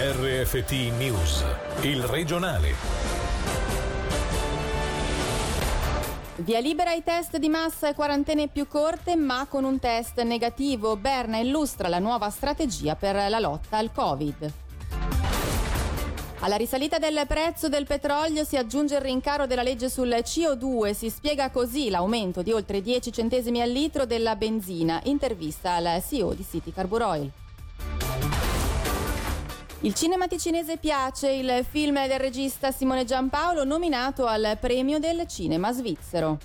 RFT News, il regionale. Via libera ai test di massa e quarantene più corte, ma con un test negativo. Berna illustra la nuova strategia per la lotta al Covid. Alla risalita del prezzo del petrolio si aggiunge il rincaro della legge sul CO2. Si spiega così l'aumento di oltre 10 centesimi al litro della benzina. Intervista al CEO di City Carbur Oil. Il cinema ticinese piace, il film del regista Simone Giampaolo nominato al premio del cinema svizzero.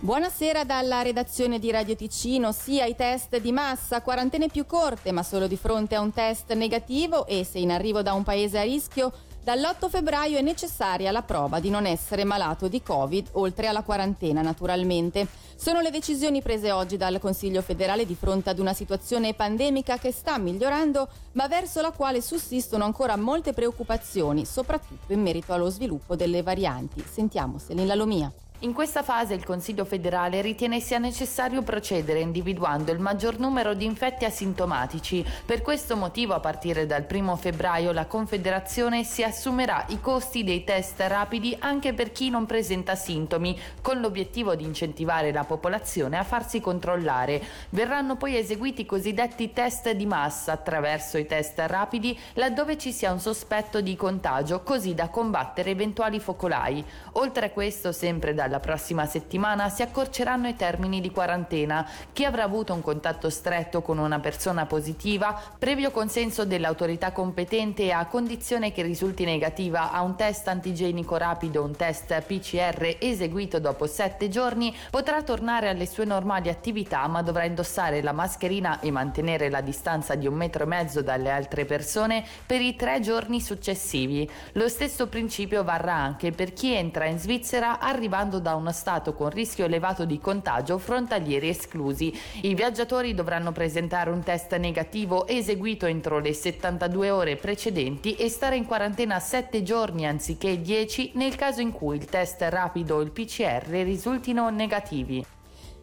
Buonasera dalla redazione di Radio Ticino, sia i test di massa, quarantene più corte ma solo di fronte a un test negativo e se in arrivo da un paese a rischio, dall'8 febbraio è necessaria la prova di non essere malato di Covid, oltre alla quarantena naturalmente. Sono le decisioni prese oggi dal Consiglio federale di fronte ad una situazione pandemica che sta migliorando, ma verso la quale sussistono ancora molte preoccupazioni, soprattutto in merito allo sviluppo delle varianti. Sentiamo Selin Lalomia. In questa fase il Consiglio federale ritiene sia necessario procedere individuando il maggior numero di infetti asintomatici. Per questo motivo a partire dal 1 febbraio la Confederazione si assumerà i costi dei test rapidi anche per chi non presenta sintomi, con l'obiettivo di incentivare la popolazione a farsi controllare. Verranno poi eseguiti i cosiddetti test di massa attraverso i test rapidi laddove ci sia un sospetto di contagio, così da combattere eventuali focolai. Oltre a questo, sempre dal dalla prossima settimana si accorceranno i termini di quarantena. Chi avrà avuto un contatto stretto con una persona positiva, previo consenso dell'autorità competente e a condizione che risulti negativa a un test antigenico rapido un test PCR eseguito dopo sette giorni, potrà tornare alle sue normali attività ma dovrà indossare la mascherina e mantenere la distanza di un metro e mezzo dalle altre persone per i tre giorni successivi. Lo stesso principio varrà anche per chi entra in Svizzera arrivando da uno stato con rischio elevato di contagio frontalieri esclusi. I viaggiatori dovranno presentare un test negativo eseguito entro le 72 ore precedenti e stare in quarantena 7 giorni anziché 10 nel caso in cui il test rapido o il PCR risultino negativi.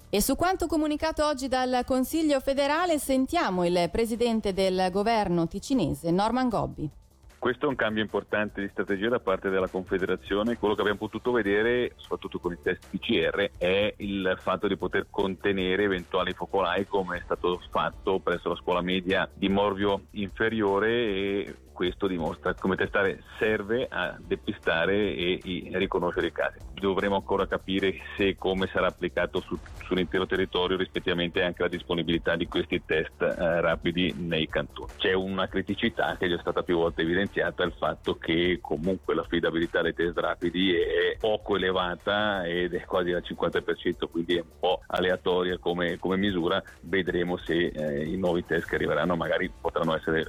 E su quanto comunicato oggi dal Consiglio federale sentiamo il presidente del governo ticinese Norman Gobbi. Questo è un cambio importante di strategia da parte della Confederazione. Quello che abbiamo potuto vedere, soprattutto con i test PCR, è il fatto di poter contenere eventuali focolai come è stato fatto presso la scuola media di Morvio inferiore e questo dimostra come testare serve a depistare e, riconoscere i casi. Dovremo ancora capire se e come sarà applicato su, sull'intero territorio rispettivamente anche la disponibilità di questi test eh, rapidi nei cantoni. C'è una criticità che è già stata più volte evidenziata, il fatto che comunque l'affidabilità dei test rapidi è poco elevata ed è quasi al 50%, quindi è un po' aleatoria come, come misura. Vedremo se eh, i nuovi test che arriveranno magari potranno essere eh,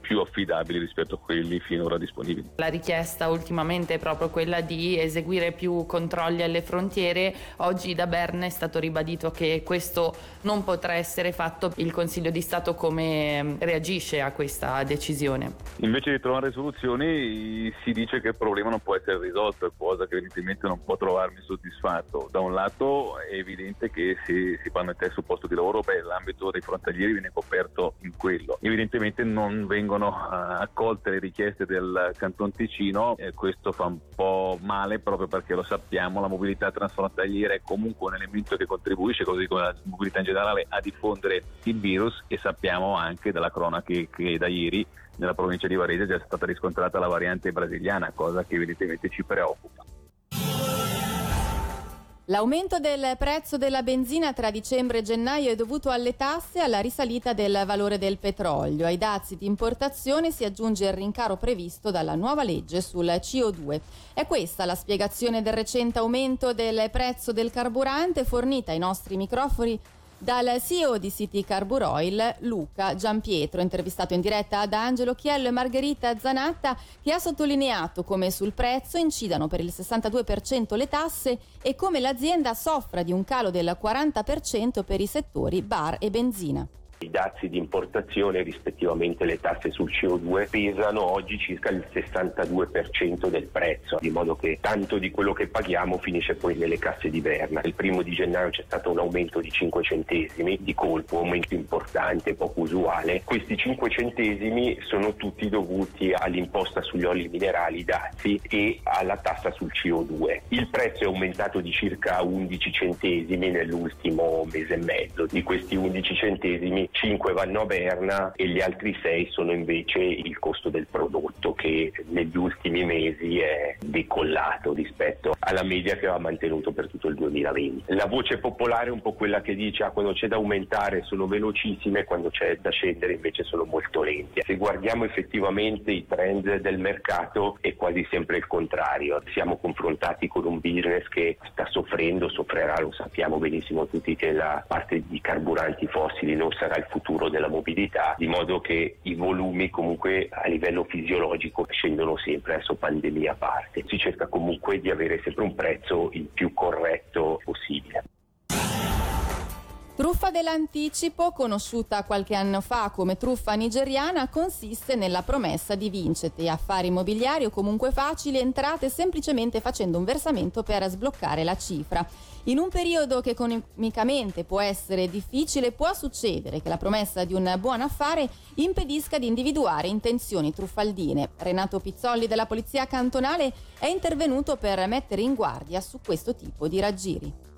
più affidabili rispetto a quelli finora disponibili. La richiesta ultimamente è proprio quella di eseguire più controlli alle frontiere. Oggi da Berna è stato ribadito che questo non potrà essere fatto. Il Consiglio di Stato come mm, reagisce a questa decisione? Invece di trovare soluzioni si dice che il problema non può essere risolto, cosa che evidentemente non può trovarmi soddisfatto. Da un lato è evidente che se si fanno i test sul posto di lavoro, beh, l'ambito dei frontalieri viene coperto in quello. Evidentemente non vengono uh, accolte le richieste del Canton Ticino e questo fa un po' male proprio perché lo sappiamo, la mobilità transfrontaliera è comunque un elemento che contribuisce, così come la mobilità in generale, a diffondere il virus e sappiamo anche dalla cronaca che, che da ieri nella provincia di Varese è già stata riscontrata la variante brasiliana, cosa che evidentemente ci preoccupa. L'aumento del prezzo della benzina tra dicembre e gennaio è dovuto alle tasse e alla risalita del valore del petrolio. Ai dazi di importazione si aggiunge il rincaro previsto dalla nuova legge sul CO2. È questa la spiegazione del recente aumento del prezzo del carburante fornita ai nostri microfoni dal CEO di City Carbur Oil, Luca Giampietro, intervistato in diretta ad Angelo Chiello e Margherita Zanatta, che ha sottolineato come sul prezzo incidano per il 62% le tasse e come l'azienda soffra di un calo del 40% per i settori bar e benzina. I dazi di importazione, rispettivamente le tasse sul CO2, pesano oggi circa il 62% del prezzo, di modo che tanto di quello che paghiamo finisce poi nelle casse di Berna. Il primo di gennaio c'è stato un aumento di 5 centesimi di colpo, un aumento importante, poco usuale. Questi 5 centesimi sono tutti dovuti all'imposta sugli oli minerali dazi e alla tassa sul CO2. Il prezzo è aumentato di circa 11 centesimi nell'ultimo mese e mezzo. Di questi 11 centesimi 5 vanno a Berna e gli altri 6 sono invece il costo del prodotto che negli ultimi mesi è decollato rispetto alla media che aveva mantenuto per tutto il 2020. La voce popolare è un po' quella che dice ah, quando c'è da aumentare sono velocissime, quando c'è da scendere invece sono molto lenti. Se guardiamo effettivamente i trend del mercato è quasi sempre il contrario. Siamo confrontati con un business che sta soffrendo, soffrirà, lo sappiamo benissimo tutti che la parte di carburanti fossili non sarà il futuro della mobilità, di modo che i volumi comunque a livello fisiologico scendono sempre, adesso pandemia a parte. Si cerca comunque di avere sempre un prezzo il più corretto possibile. Truffa dell'anticipo, conosciuta qualche anno fa come truffa nigeriana, consiste nella promessa di vincere affari immobiliari o comunque facili entrate semplicemente facendo un versamento per sbloccare la cifra. In un periodo che economicamente può essere difficile, può succedere che la promessa di un buon affare impedisca di individuare intenzioni truffaldine. Renato Pizzolli della Polizia Cantonale è intervenuto per mettere in guardia su questo tipo di raggiri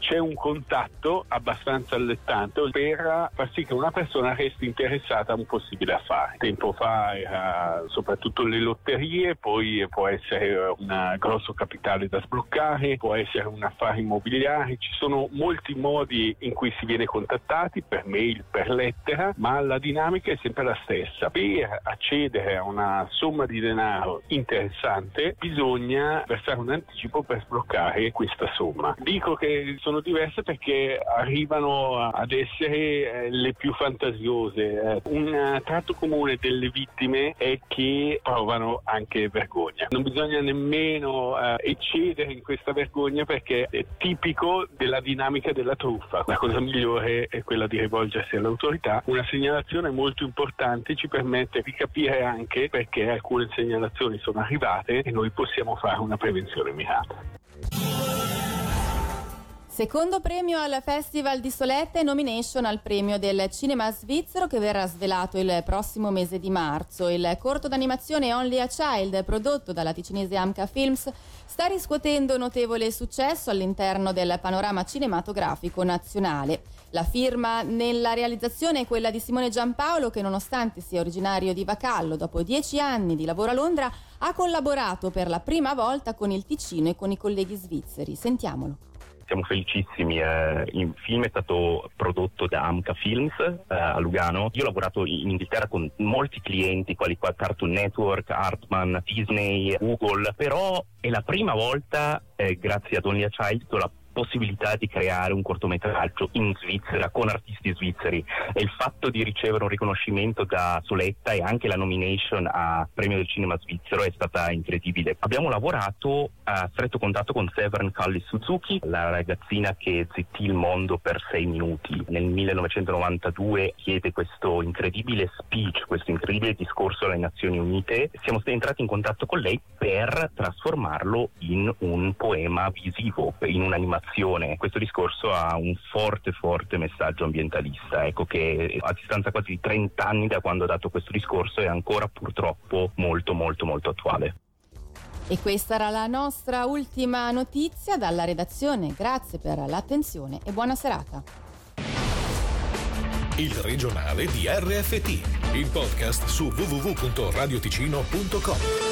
c'è un contatto abbastanza allettante per far sì che una persona resti interessata a un possibile affare. Tempo fa era soprattutto le lotterie, poi può essere un grosso capitale da sbloccare, può essere un affare immobiliare, ci sono molti modi in cui si viene contattati, per mail, per lettera, ma la dinamica è sempre la stessa. Per accedere a una somma di denaro interessante bisogna versare un anticipo per sbloccare questa somma. Dico che sono sono diverse perché arrivano ad essere eh, le più fantasiose. Eh. Un tratto comune delle vittime è che provano anche vergogna. Non bisogna nemmeno eh, eccedere in questa vergogna perché è tipico della dinamica della truffa. La cosa migliore è quella di rivolgersi all'autorità. Una segnalazione molto importante ci permette di capire anche perché alcune segnalazioni sono arrivate e noi possiamo fare una prevenzione mirata. Secondo premio al Festival di Soletta e nomination al premio del cinema svizzero che verrà svelato il prossimo mese di marzo. Il corto d'animazione Only a Child, prodotto dalla ticinese Amca Films, sta riscuotendo notevole successo all'interno del panorama cinematografico nazionale. La firma nella realizzazione è quella di Simone Giampaolo che nonostante sia originario di Vacallo, dopo dieci anni di lavoro a Londra, ha collaborato per la prima volta con il Ticino e con i colleghi svizzeri. Sentiamolo siamo felicissimi. Eh, il film è stato prodotto da Amca Films eh, a Lugano. Io ho lavorato in Inghilterra con molti clienti, quali qua Cartoon Network, Hartman, Disney, Google, però è la prima volta, eh, grazie a Child, che ho la possibilità di creare un cortometraggio in Svizzera con artisti svizzeri e il fatto di ricevere un riconoscimento da Soletta e anche la nomination a Premio del Cinema Svizzero è stata incredibile. Abbiamo lavorato a stretto contatto con Severn Cully Suzuki, la ragazzina che zittì il mondo per sei minuti. Nel 1992 chiede questo incredibile speech, questo incredibile discorso alle Nazioni Unite. Siamo entrati in contatto con lei per trasformarlo in un poema visivo, in un'animazione innovazione. Questo discorso ha un forte, forte messaggio ambientalista, ecco che a distanza quasi di 30 anni da quando ha dato questo discorso è ancora purtroppo molto, molto, molto attuale. E questa era la nostra ultima notizia dalla redazione. Grazie per l'attenzione e buona serata. Il regionale di RFT, il podcast su www.radioticino.com.